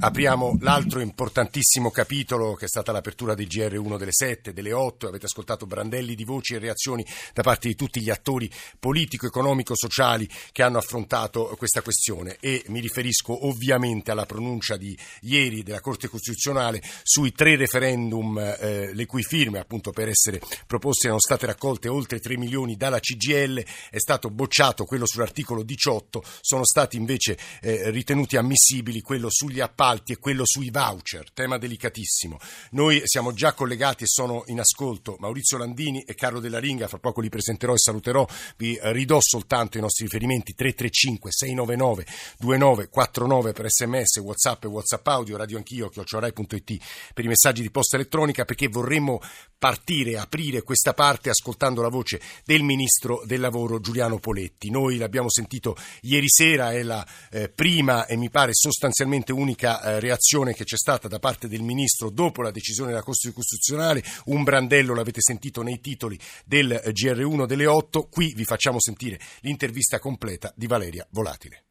Apriamo l'altro importantissimo capitolo che è stata l'apertura del GR1 delle 7, delle 8. Avete ascoltato brandelli di voci e reazioni da parte di tutti gli attori politico, economico, sociali che hanno affrontato questa questione e mi riferisco ovviamente alla pronuncia di ieri della Corte Costituzionale sui tre referendum eh, le cui firme appunto per essere proposte erano state raccolte oltre 3 milioni dalla CGL. È stato bocciato quello sull'articolo 18, sono stati invece eh, ritenuti ammissibili quello sugli appalti appalti e quello sui voucher, tema delicatissimo. Noi siamo già collegati e sono in ascolto Maurizio Landini e Carlo Della Ringa, fra poco li presenterò e saluterò, vi ridò soltanto i nostri riferimenti 335 699 2949 per sms, whatsapp e whatsapp audio, radio anch'io, chiocciorai.it per i messaggi di posta elettronica perché vorremmo partire, aprire questa parte ascoltando la voce del Ministro del Lavoro Giuliano Poletti. Noi l'abbiamo sentito ieri sera, è la eh, prima e mi pare sostanzialmente unica eh, reazione che c'è stata da parte del Ministro dopo la decisione della Corte Costituzionale, un brandello l'avete sentito nei titoli del eh, GR1 delle 8, qui vi facciamo sentire l'intervista completa di Valeria Volatile.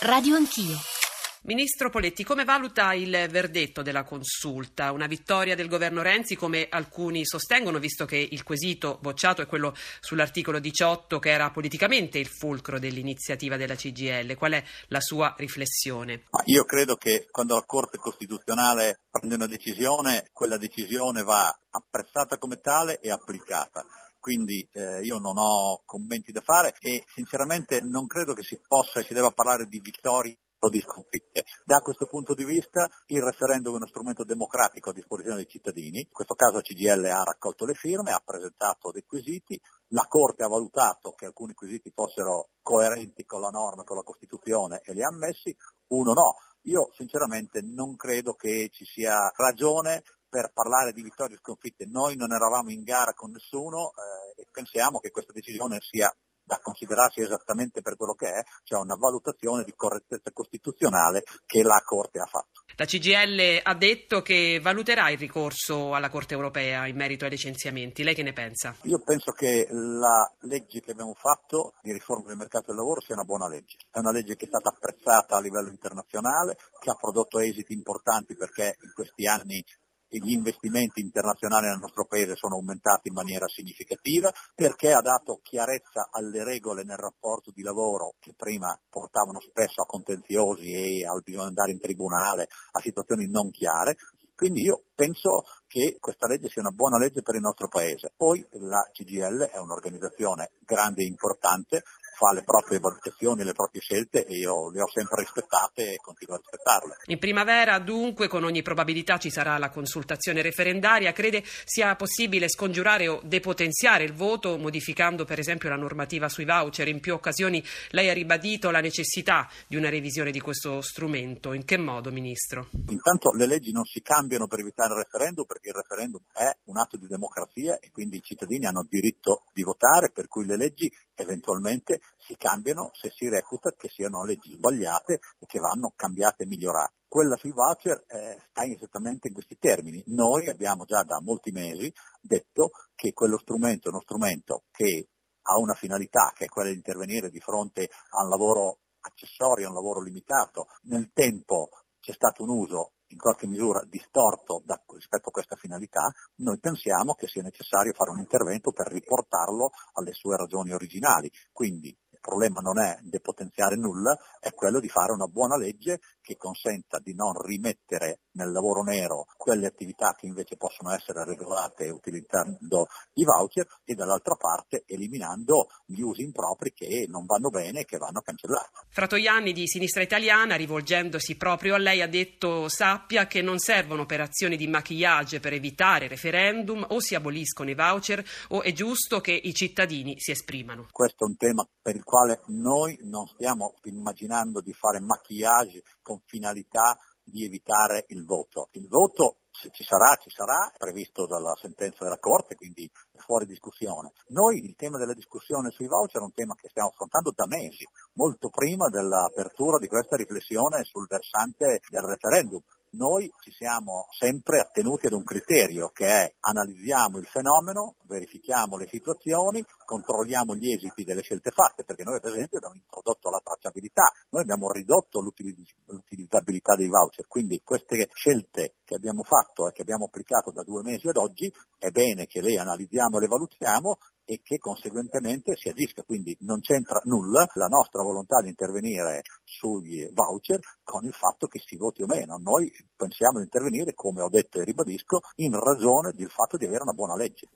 Radio Anch'io. Ministro Poletti, come valuta il verdetto della consulta? Una vittoria del governo Renzi, come alcuni sostengono, visto che il quesito bocciato è quello sull'articolo 18, che era politicamente il fulcro dell'iniziativa della CGL. Qual è la sua riflessione? Io credo che quando la Corte Costituzionale prende una decisione, quella decisione va apprezzata come tale e applicata quindi eh, io non ho commenti da fare e sinceramente non credo che si possa e si debba parlare di vittorie o di sconfitte. Da questo punto di vista il referendum è uno strumento democratico a disposizione dei cittadini, in questo caso CGL ha raccolto le firme, ha presentato dei quesiti, la Corte ha valutato che alcuni quesiti fossero coerenti con la norma, con la Costituzione e li ha ammessi, uno no. Io sinceramente non credo che ci sia ragione per parlare di vittorie e sconfitte. Noi non eravamo in gara con nessuno eh, e pensiamo che questa decisione sia da considerarsi esattamente per quello che è, cioè una valutazione di correttezza costituzionale che la Corte ha fatto. La CGL ha detto che valuterà il ricorso alla Corte europea in merito ai licenziamenti. Lei che ne pensa? Io penso che la legge che abbiamo fatto di riforma del mercato del lavoro sia una buona legge. È una legge che è stata apprezzata a livello internazionale, che ha prodotto esiti importanti perché in questi anni gli investimenti internazionali nel nostro paese sono aumentati in maniera significativa perché ha dato chiarezza alle regole nel rapporto di lavoro che prima portavano spesso a contenziosi e al bisogno di andare in tribunale, a situazioni non chiare. Quindi io penso che questa legge sia una buona legge per il nostro Paese. Poi la CGL è un'organizzazione grande e importante, fa le proprie valutazioni, le proprie scelte e io le ho sempre rispettate e continuo a rispettarle. In primavera dunque con ogni probabilità ci sarà la consultazione referendaria. Crede sia possibile scongiurare o depotenziare il voto modificando per esempio la normativa sui voucher? In più occasioni lei ha ribadito la necessità di una revisione di questo strumento. In che modo, Ministro? Intanto le leggi non si cambiano per evitare il referendum perché il referendum è un atto di democrazia e quindi i cittadini hanno diritto di votare, per cui le leggi eventualmente si cambiano se si reputa che siano leggi sbagliate e che vanno cambiate e migliorate. Quella sui voucher eh, sta esattamente in questi termini. Noi abbiamo già da molti mesi detto che quello strumento è uno strumento che ha una finalità che è quella di intervenire di fronte a un lavoro accessorio, a un lavoro limitato. Nel tempo c'è stato un uso in qualche misura distorto da, rispetto a questa finalità, noi pensiamo che sia necessario fare un intervento per riportarlo alle sue ragioni originali. Quindi il problema non è depotenziare nulla, è quello di fare una buona legge che consenta di non rimettere nel lavoro nero quelle attività che invece possono essere regolate utilizzando i voucher e dall'altra parte eliminando gli usi impropri che non vanno bene e che vanno cancellati. Fratoianni di Sinistra Italiana, rivolgendosi proprio a lei, ha detto sappia che non servono operazioni di maquillage per evitare referendum, o si aboliscono i voucher o è giusto che i cittadini si esprimano. Questo è un tema per il quale noi non stiamo immaginando di fare maquillage con finalità di evitare il voto. Il voto se ci sarà, ci sarà, è previsto dalla sentenza della Corte, quindi fuori discussione. Noi il tema della discussione sui voucher è un tema che stiamo affrontando da mesi, molto prima dell'apertura di questa riflessione sul versante del referendum. Noi ci siamo sempre attenuti ad un criterio che è analizziamo il fenomeno, verifichiamo le situazioni, controlliamo gli esiti delle scelte fatte, perché noi per esempio abbiamo introdotto la tracciabilità, noi abbiamo ridotto l'utilizzabilità dei voucher, quindi queste scelte che abbiamo fatto e che abbiamo applicato da due mesi ad oggi è bene che le analizziamo e le valutiamo e che conseguentemente si agisca, quindi non c'entra nulla la nostra volontà di intervenire sugli voucher con il fatto che si voti o meno. Noi pensiamo di intervenire, come ho detto e ribadisco, in ragione del fatto di avere una buona legge.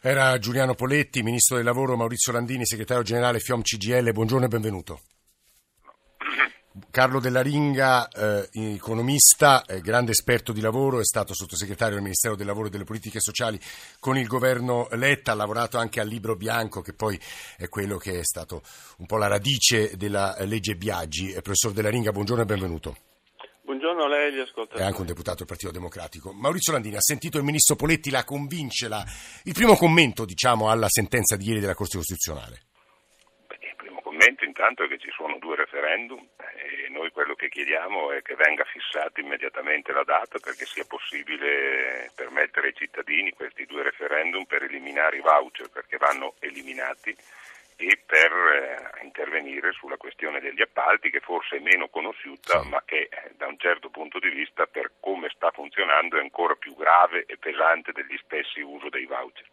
Era Giuliano Poletti, Ministro del Lavoro, Maurizio Landini, Segretario Generale FIOM CGL. Buongiorno e benvenuto. Carlo Della Ringa, eh, economista, eh, grande esperto di lavoro, è stato sottosegretario del Ministero del Lavoro e delle Politiche Sociali con il governo Letta, ha lavorato anche al libro bianco che poi è quello che è stato un po' la radice della legge Biaggi. Eh, professor Della Ringa, buongiorno e benvenuto. Buongiorno a lei, gli ascoltatori. È anche un deputato del Partito Democratico. Maurizio Landini ha sentito il ministro Poletti, la convince la... il primo commento diciamo, alla sentenza di ieri della Corte Costituzionale? Beh, il primo commento intanto è che ci sono due referendum e noi quello che chiediamo è che venga fissata immediatamente la data perché sia possibile permettere ai cittadini questi due referendum per eliminare i voucher perché vanno eliminati e per eh, intervenire sulla questione degli appalti che forse è meno conosciuta sì. ma che eh, da un certo punto di vista per come sta funzionando è ancora più grave e pesante degli stessi uso dei voucher.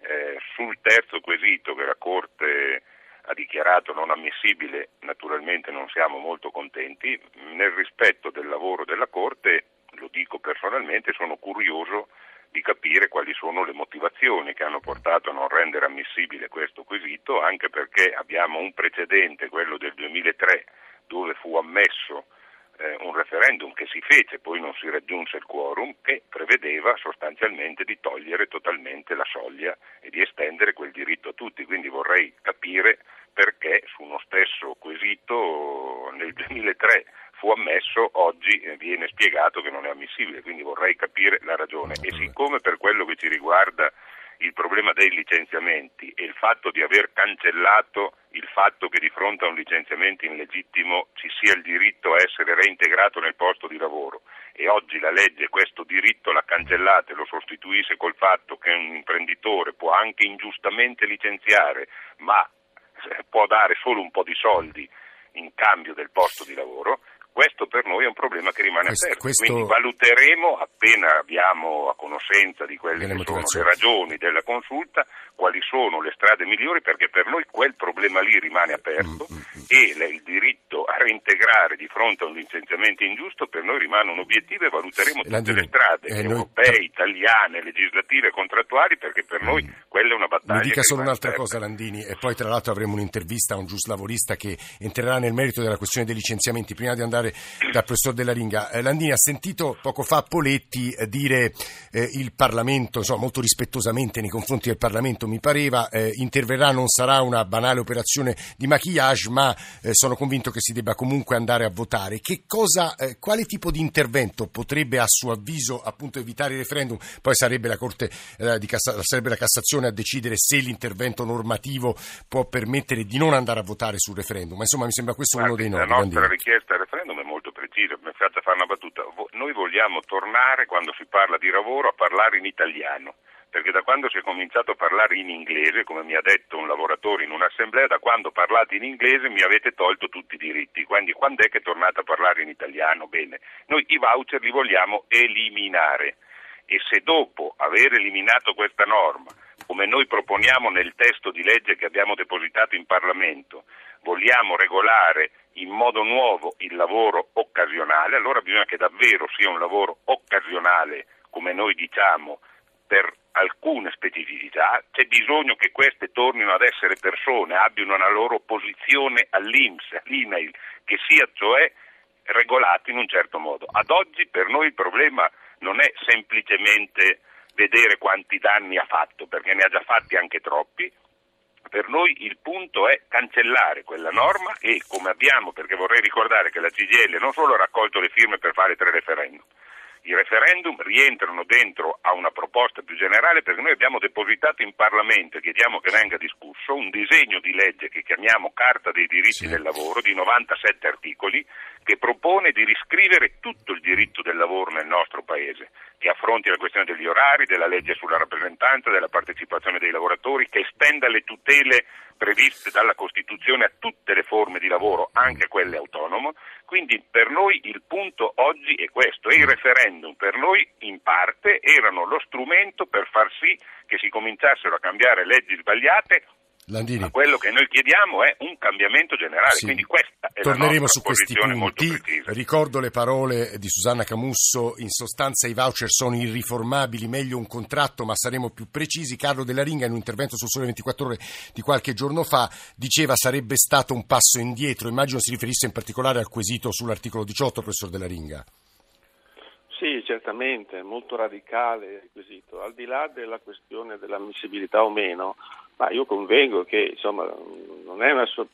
Eh, sul terzo quesito che la Corte ha dichiarato non ammissibile, naturalmente non siamo molto contenti. Nel rispetto del lavoro della Corte, lo dico personalmente, sono curioso di capire quali sono le motivazioni che hanno portato a non rendere ammissibile questo quesito, anche perché abbiamo un precedente, quello del 2003, dove fu ammesso eh, un referendum che si fece, poi non si raggiunse il quorum, che prevedeva sostanzialmente di togliere totalmente la soglia e di estendere quel diritto a tutti. Quindi vorrei capire perché su uno stesso quesito nel 2003 fu ammesso, oggi eh, viene spiegato che non è ammissibile, quindi vorrei capire la ragione. E siccome per quello che ci riguarda il problema dei licenziamenti e il fatto di aver cancellato il fatto che di fronte a un licenziamento illegittimo ci sia il diritto a essere reintegrato nel posto di lavoro. E oggi la legge questo diritto l'ha cancellato e lo sostituisce col fatto che un imprenditore può anche ingiustamente licenziare ma eh, può dare solo un po' di soldi in cambio del posto di lavoro, questo per noi è un problema che rimane questo, aperto, questo... quindi valuteremo appena abbiamo a conoscenza di quelle che sono le ragioni della consulta, quali sono le strade migliori, perché per noi quel problema lì rimane aperto mm, mm, mm. e il diritto a reintegrare di fronte a un licenziamento ingiusto per noi rimane un obiettivo e valuteremo tutte Landini, le strade eh, europee, noi... italiane, legislative e contrattuali, perché per noi quella è una battaglia. Mi dica solo un'altra aperta. cosa Landini, e poi tra l'altro avremo un'intervista a un giuslavorista che entrerà nel merito della questione dei licenziamenti. Prima di andare dal professor Della Ringa. Eh, Landini ha sentito poco fa Poletti eh, dire eh, il Parlamento, insomma, molto rispettosamente nei confronti del Parlamento, mi pareva, eh, interverrà, non sarà una banale operazione di maquillage, ma eh, sono convinto che si debba comunque andare a votare. Cosa, quale tipo di intervento potrebbe a suo avviso appunto evitare il referendum? Poi sarebbe la, Corte, di Cassa- sarebbe la Cassazione a decidere se l'intervento normativo può permettere di non andare a votare sul referendum. Ma insomma mi sembra questo uno dei nodi. La nostra richiesta al referendum molto precisa, mi faccia fare una battuta. Noi vogliamo tornare, quando si parla di lavoro, a parlare in italiano, perché da quando si è cominciato a parlare in inglese, come mi ha detto un lavoratore in un'assemblea, da quando parlate in inglese mi avete tolto tutti i diritti, quindi quando è che tornate a parlare in italiano? Bene, noi i voucher li vogliamo eliminare e se dopo aver eliminato questa norma, come noi proponiamo nel testo di legge che abbiamo depositato in Parlamento, vogliamo regolare in modo nuovo il lavoro occasionale, allora bisogna che davvero sia un lavoro occasionale, come noi diciamo, per alcune specificità, c'è bisogno che queste tornino ad essere persone, abbiano una loro posizione all'Inps, all'INAIL, che sia cioè regolati in un certo modo. Ad oggi per noi il problema non è semplicemente vedere quanti danni ha fatto, perché ne ha già fatti anche troppi, per noi il punto è cancellare quella norma e come abbiamo, perché vorrei ricordare che la CGL non solo ha raccolto le firme per fare tre referendum, i referendum rientrano dentro a una proposta più generale perché noi abbiamo depositato in Parlamento e chiediamo che venga discusso un disegno di legge che chiamiamo Carta dei diritti sì. del lavoro di 97 articoli che propone di riscrivere tutto il diritto del lavoro nel nostro Paese, che affronti la questione degli orari, della legge sulla rappresentanza, della partecipazione dei lavoratori, che estenda le tutele previste dalla Costituzione a tutte le forme di lavoro, anche quelle autonome. Quindi per noi il punto oggi è questo e i referendum per noi in parte erano lo strumento per far sì che si cominciassero a cambiare leggi sbagliate Landini. Ma quello che noi chiediamo è un cambiamento generale, sì. quindi questa è Torneremo su questi punti. Ricordo le parole di Susanna Camusso, in sostanza i voucher sono irriformabili, meglio un contratto, ma saremo più precisi. Carlo Della Ringa in un intervento su Sole 24 ore di qualche giorno fa diceva sarebbe stato un passo indietro, immagino si riferisse in particolare al quesito sull'articolo 18, professor Della Ringa. Sì, certamente, molto radicale il quesito. Al di là della questione dell'ammissibilità o meno, ma io convengo che insomma, non, è so-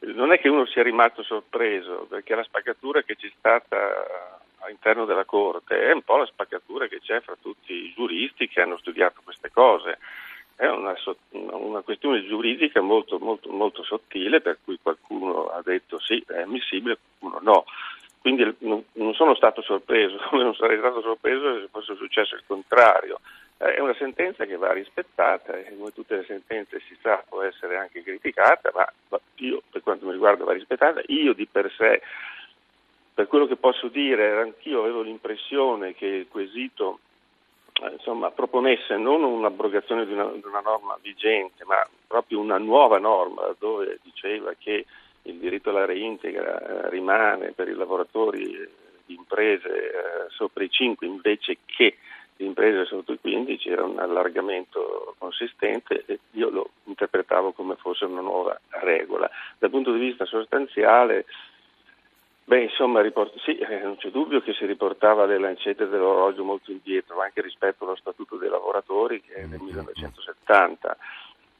non, è che uno sia rimasto sorpreso, perché la spaccatura che c'è stata all'interno della Corte è un po' la spaccatura che c'è fra tutti i giuristi che hanno studiato queste cose. È una, una questione giuridica molto, molto, molto sottile per cui qualcuno ha detto sì, è ammissibile, qualcuno no. Quindi non sono stato sorpreso, come non sarei stato sorpreso se fosse successo il contrario. È una sentenza che va rispettata e come tutte le sentenze si sa può essere anche criticata, ma io per quanto mi riguarda va rispettata. Io di per sé, per quello che posso dire, anch'io avevo l'impressione che il quesito eh, insomma, proponesse non un'abrogazione di una, di una norma vigente, ma proprio una nuova norma dove diceva che il diritto alla reintegra eh, rimane per i lavoratori di imprese eh, sopra i 5 invece che imprese sotto i 15 era un allargamento consistente e io lo interpretavo come fosse una nuova regola. Dal punto di vista sostanziale, beh, insomma, riport- sì, eh, non c'è dubbio che si riportava le lancette dell'orologio molto indietro, anche rispetto allo Statuto dei lavoratori che è del 1970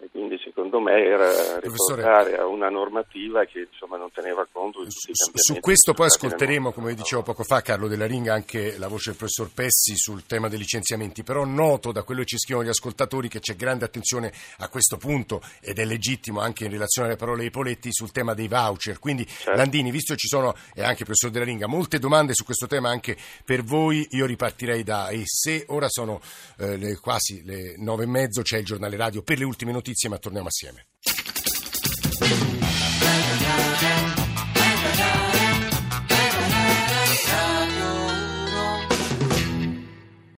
e quindi secondo me era riportare a una normativa che insomma, non teneva conto di tutti i cambiamenti. Su questo poi ascolteremo, come dicevo poco fa, Carlo Della Ringa, anche la voce del professor Pessi sul tema dei licenziamenti, però noto da quello che ci scrivono gli ascoltatori che c'è grande attenzione a questo punto ed è legittimo anche in relazione alle parole di Poletti sul tema dei voucher. Quindi certo. Landini, visto che ci sono, e anche il professor Della Ringa, molte domande su questo tema anche per voi, io ripartirei da esse. Ora sono eh, le, quasi le nove e mezzo, c'è il giornale radio per le ultime notizie notizie, ma torniamo assieme.